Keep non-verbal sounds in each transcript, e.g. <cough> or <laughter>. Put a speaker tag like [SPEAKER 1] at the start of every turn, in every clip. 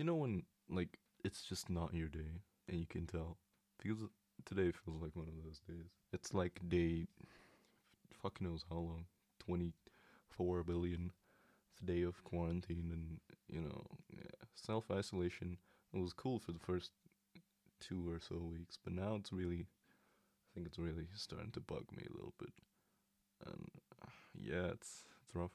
[SPEAKER 1] you know when like it's just not your day and you can tell because today feels like one of those days. It's like day, fuck knows how long, twenty four billion day of quarantine and you know yeah, self isolation. It was cool for the first two or so weeks, but now it's really, I think it's really starting to bug me a little bit. And yeah, it's it's rough,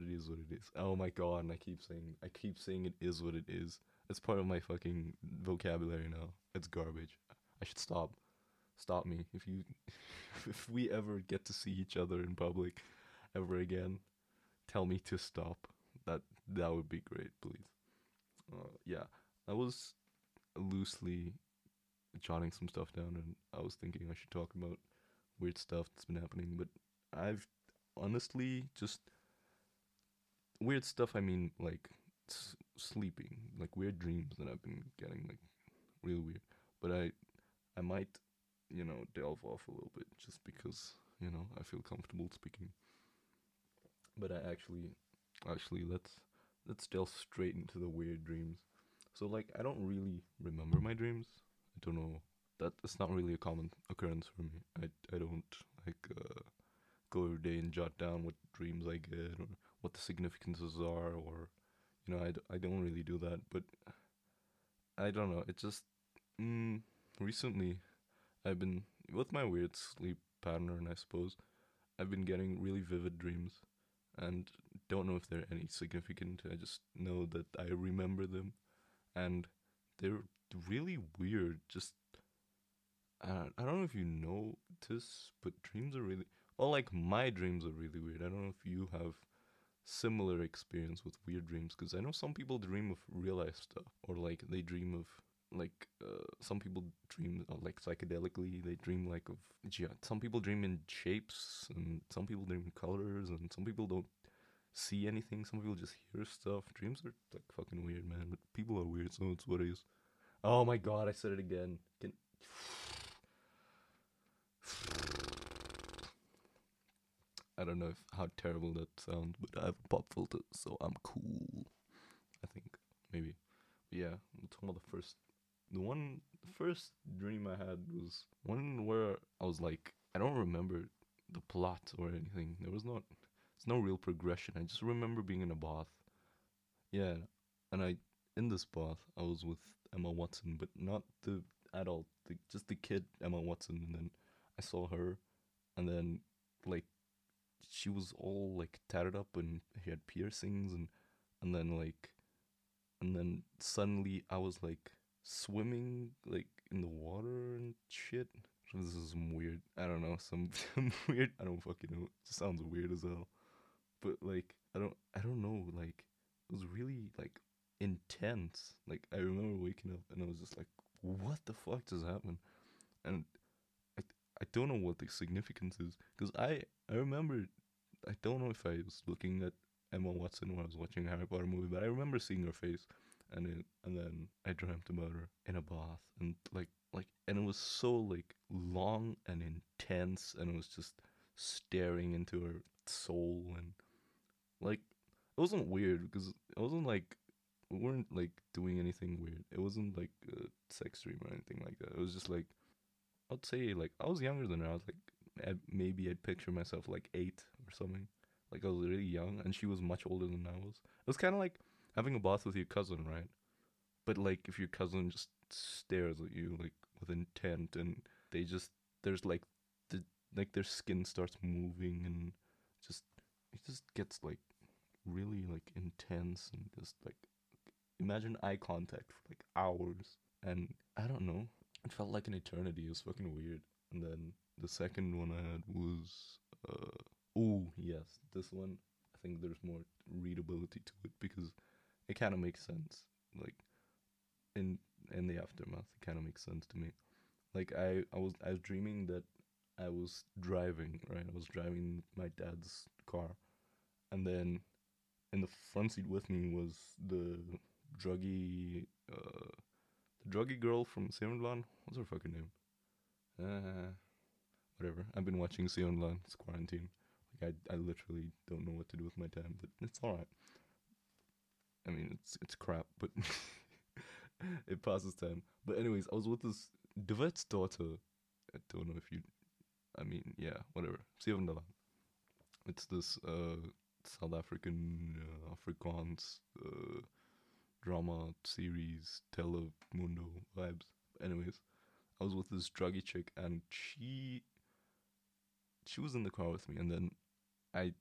[SPEAKER 1] it is what it is. Oh my god! And I keep saying, I keep saying it is what it is. It's part of my fucking vocabulary now. It's garbage. I should stop. Stop me if you, <laughs> if we ever get to see each other in public, ever again. Tell me to stop. That that would be great, please. Uh, yeah, I was loosely jotting some stuff down, and I was thinking I should talk about weird stuff that's been happening. But I've honestly just weird stuff. I mean, like s- sleeping, like weird dreams that I've been getting, like real weird. But I, I might, you know, delve off a little bit just because you know I feel comfortable speaking. But I actually, actually, let's let's delve straight into the weird dreams. So like I don't really remember my dreams. I don't know. That it's not really a common occurrence for me. I I don't like uh, go every day and jot down what dreams I get or what the significances are or you know I, d- I don't really do that. But I don't know. It just mm, recently I've been with my weird sleep pattern. I suppose I've been getting really vivid dreams and don't know if they're any significant. I just know that I remember them and they're really weird. Just uh, I don't know if you know this, but dreams are really well. Like my dreams are really weird. I don't know if you have similar experience with weird dreams because I know some people dream of real life stuff or like they dream of like uh, some people dream of, like psychedelically they dream like of yeah some people dream in shapes and some people dream in colors and some people don't see anything some people just hear stuff dreams are like fucking weird man but people are weird so it's what it is oh my god i said it again Can... i don't know if, how terrible that sounds but i have a pop filter so i'm cool i think maybe but yeah i'm talking about the first the one the first dream I had was one where I was like I don't remember the plot or anything. There was not it's no real progression. I just remember being in a bath. Yeah, and I in this bath I was with Emma Watson, but not the adult, the, just the kid Emma Watson. And then I saw her, and then like she was all like tatted up and she had piercings and and then like and then suddenly I was like swimming like in the water and shit. This is some weird. I don't know. Some, <laughs> some weird. I don't fucking know. It sounds weird as hell. But like, I don't. I don't know. Like, it was really like intense. Like, I remember waking up and I was just like, "What the fuck just happened?" And I, I don't know what the significance is because I, I remember. I don't know if I was looking at Emma Watson when I was watching a Harry Potter movie, but I remember seeing her face and it, and then I dreamt about her in a bath and like like and it was so like long and intense and it was just staring into her soul and like it wasn't weird because it wasn't like we weren't like doing anything weird. It wasn't like a sex dream or anything like that. It was just like I'd say like I was younger than her. I was like Maybe I'd picture myself like eight or something. Like I was really young and she was much older than I was. It was kind of like having a bath with your cousin, right? But like if your cousin just stares at you like with intent and they just there's like the like their skin starts moving and just it just gets like really like intense and just like imagine eye contact for like hours and I don't know it felt like an eternity it was fucking weird and then the second one I had was uh oh yes this one I think there's more readability to it because it kind of makes sense. Like in in the aftermath, it kind of makes sense to me. Like I I was I was dreaming that I was driving right. I was driving my dad's car, and then in the front seat with me was the druggy uh the druggy girl from Sion What's her fucking name? Uh, whatever. I've been watching Sion It's quarantine. Like I I literally don't know what to do with my time, but it's all right I mean, it's it's crap, but <laughs> it passes time. But anyways, I was with this Duvet's daughter. I don't know if you. I mean, yeah, whatever. Sivandalan. It's this uh, South African uh, Afrikaans uh, drama series, Telemundo vibes. Anyways, I was with this druggy chick, and she she was in the car with me, and then I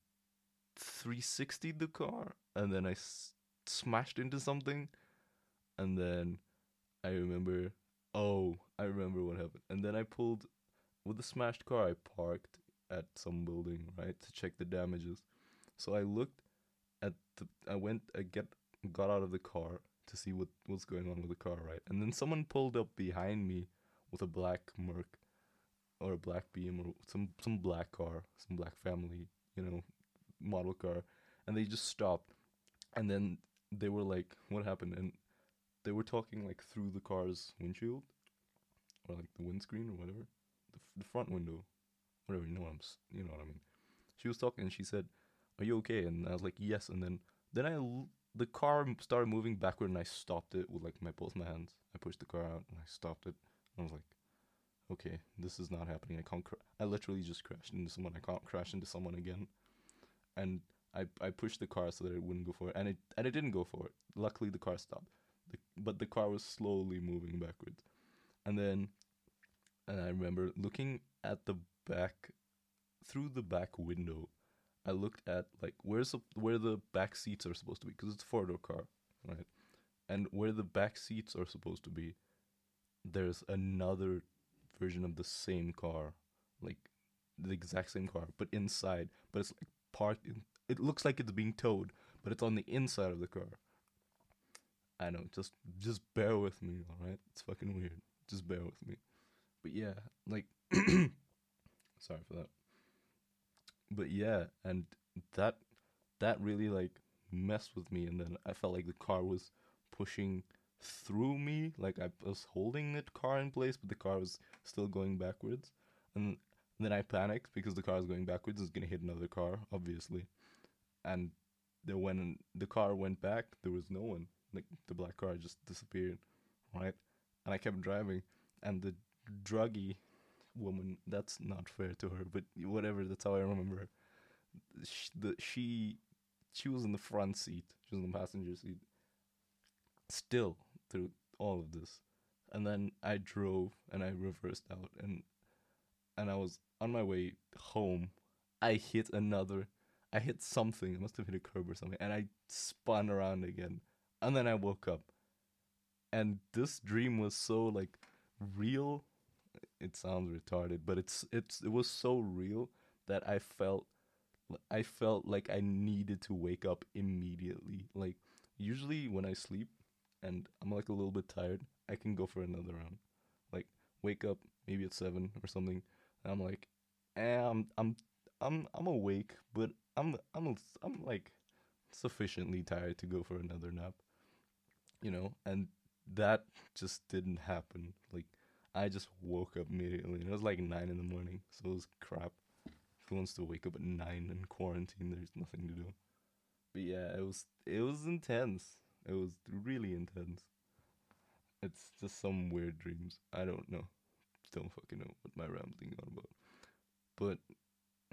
[SPEAKER 1] 360'd the car, and then I s- smashed into something, and then I remember, oh, I remember what happened, and then I pulled with the smashed car. I parked at some building, right, to check the damages. So I looked at the, I went, I get got out of the car to see what what's going on with the car, right, and then someone pulled up behind me with a black Merc or a black Beam or some some black car, some black family, you know, model car, and they just stopped, and then they were like, "What happened?" And they were talking like through the car's windshield, or like the windscreen or whatever, the f- the front window, whatever. You know what I'm, you know what I mean. She was talking, and she said, "Are you okay?" And I was like, "Yes." And then then I l- the car started moving backward, and I stopped it with like my both my hands. I pushed the car out, and I stopped it. And I was like, okay, this is not happening. I can't. Cr- I literally just crashed into someone. I can't crash into someone again. And I I pushed the car so that it wouldn't go for it, and it and it didn't go for it. Luckily, the car stopped. The, but the car was slowly moving backwards, and then, and I remember looking at the back, through the back window. I looked at like where's the, where the back seats are supposed to be because it's a four door car, right? And where the back seats are supposed to be, there's another version of the same car, like the exact same car, but inside. But it's like parked. In, it looks like it's being towed, but it's on the inside of the car. I know. Just just bear with me, all right? It's fucking weird. Just bear with me. But yeah, like, <clears throat> sorry for that. But yeah, and that that really like messed with me, and then I felt like the car was pushing through me like i was holding the car in place but the car was still going backwards. And then i panicked because the car is going backwards it's to hit another car obviously. And then when the car went back there was no one like the black car just disappeared right? And i kept driving and the druggy woman that's not fair to her but whatever that's how i remember she, the, she she was in the front seat she was in the passenger seat. Still through all of this. And then i drove and i reversed out and and i was on my way home. I hit another i hit something. I must have hit a curb or something. And i spun around again. And then i woke up. And this dream was so like real. It sounds retarded but it's it's it was so real that i felt i felt like i needed to wake up immediately. Like usually when i sleep and I'm like a little bit tired, I can go for another round. Like wake up maybe at seven or something. And I'm like, eh, I'm I'm I'm I'm awake, but I'm I'm I'm like sufficiently tired to go for another nap. You know, and that just didn't happen. Like I just woke up immediately. And it was like nine in the morning, so it was crap. Who wants to wake up at nine in quarantine? There's nothing to do. But yeah, it was it was intense. It was really intense. It's just some weird dreams. I don't know. Don't fucking know what my rambling on about. But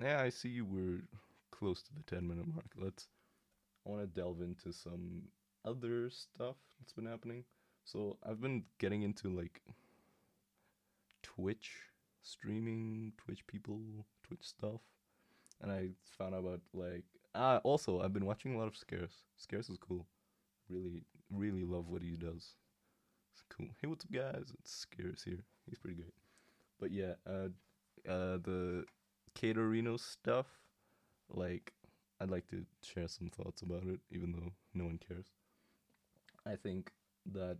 [SPEAKER 1] yeah, I see we're close to the ten minute mark. Let's. I want to delve into some other stuff that's been happening. So I've been getting into like Twitch streaming, Twitch people, Twitch stuff, and I found out about like ah. Also, I've been watching a lot of Scarce. Scarce is cool. Really, really love what he does. It's cool. Hey, what's up, guys? It's Scarce here. He's pretty great. But yeah, uh, uh, the Katerino stuff, like, I'd like to share some thoughts about it, even though no one cares. I think that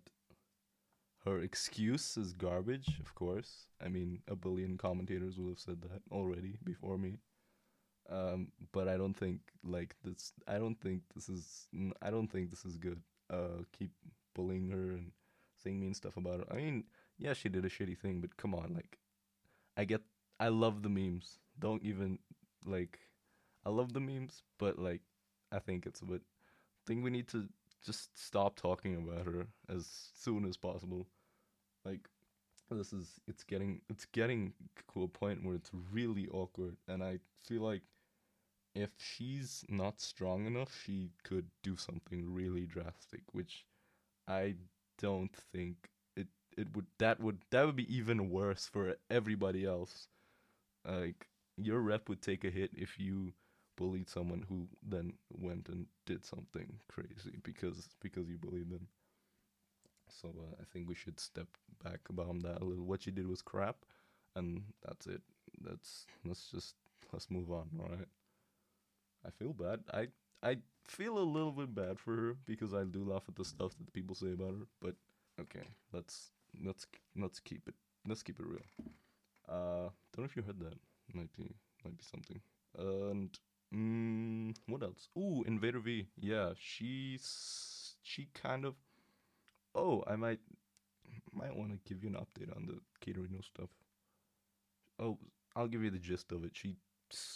[SPEAKER 1] her excuse is garbage, of course. I mean, a billion commentators will have said that already before me. Um, but I don't think like this. I don't think this is. I don't think this is good. Uh, keep bullying her and saying mean stuff about her. I mean, yeah, she did a shitty thing, but come on, like, I get. I love the memes. Don't even like. I love the memes, but like, I think it's a bit. I think we need to just stop talking about her as soon as possible. Like this is it's getting it's getting to a point where it's really awkward and I feel like if she's not strong enough, she could do something really drastic, which I don't think it it would that would that would be even worse for everybody else. Like your rep would take a hit if you bullied someone who then went and did something crazy because because you bullied them. So uh, I think we should step back about that a little. What you did was crap, and that's it. That's let's just let's move on. All right. I feel bad. I I feel a little bit bad for her because I do laugh at the stuff that people say about her. But okay, let's let's let's keep it let's keep it real. Uh, don't know if you heard that. Might be might be something. And mm, what else? Ooh, Invader Vie. Yeah, she's she kind of. Oh, I might might want to give you an update on the Katerino stuff. Oh, I'll give you the gist of it. She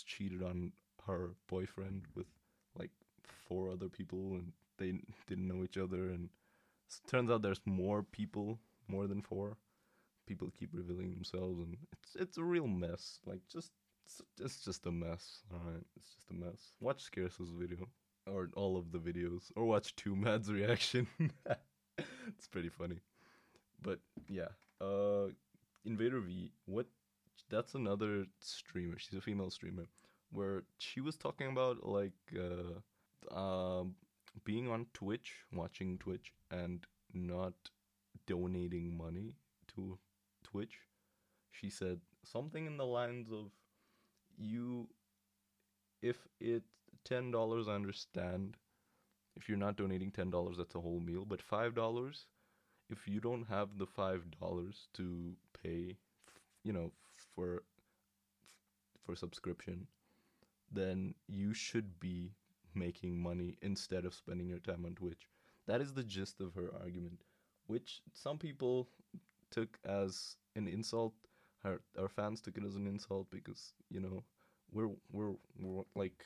[SPEAKER 1] cheated on her boyfriend with like four other people, and they didn't know each other. And turns out there's more people, more than four. People keep revealing themselves, and it's it's a real mess. Like just it's, it's just a mess. All right, it's just a mess. Watch Scarce's video or all of the videos, or watch Twomad's <laughs> reaction. <laughs> it's pretty funny. But yeah, uh, Invader Vie. What? That's another streamer. She's a female streamer, where she was talking about like uh, um, being on Twitch, watching Twitch, and not donating money to Twitch. She said something in the lines of, "You, if it ten dollars, I understand. If you're not donating ten dollars, that's a whole meal. But five dollars." if you don't have the five dollars to pay, you know, for for subscription, then you should be making money instead of spending your time on Twitch. That is the gist of her argument, which some people took as an insult. Her our fans took it as an insult because you know we're we're, we're like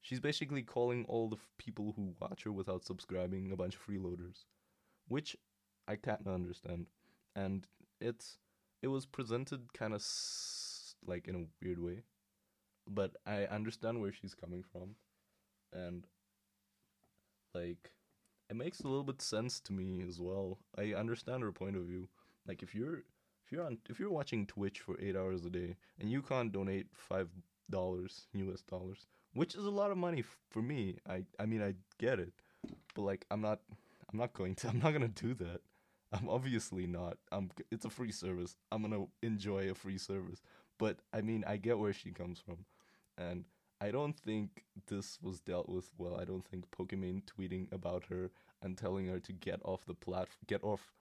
[SPEAKER 1] she's basically calling all the f- people who watch her without subscribing a bunch of freeloaders, which I can't understand, and it's it was presented kind of s- like in a weird way, but I understand where she's coming from, and like it makes a little bit sense to me as well. I understand her point of view. Like if you're if you're on if you're watching Twitch for eight hours a day and you can't donate five dollars US dollars, which is a lot of money f- for me. I I mean I get it, but like I'm not I'm not going to <laughs> I'm not gonna do that. I'm obviously not. I'm. It's a free service. I'm gonna enjoy a free service. But I mean, I get where she comes from, and I don't think this was dealt with well. I don't think Pokimane tweeting about her and telling her to get off the plat, get off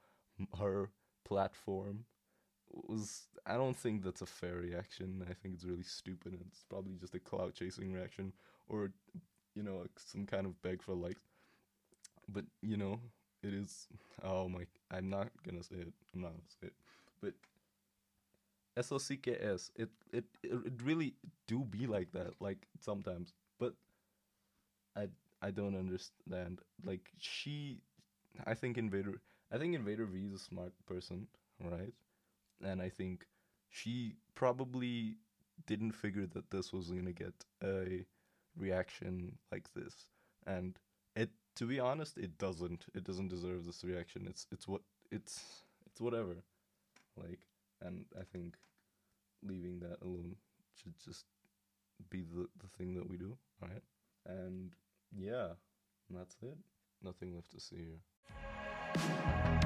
[SPEAKER 1] her platform, was. I don't think that's a fair reaction. I think it's really stupid. It's probably just a clout chasing reaction, or, you know, some kind of beg for likes. But you know, it is oh my i'm not gonna say it i'm not gonna say it but s-o-c-k-s it, it it really do be like that like sometimes but i i don't understand like she i think invader i think invader vie is a smart person right and i think she probably didn't figure that this was gonna get a reaction like this and it to be honest, it doesn't. It doesn't deserve this reaction. It's it's what it's it's whatever. Like, and I think leaving that alone should just be the the thing that we do, right? And yeah, that's it. Nothing left to see here.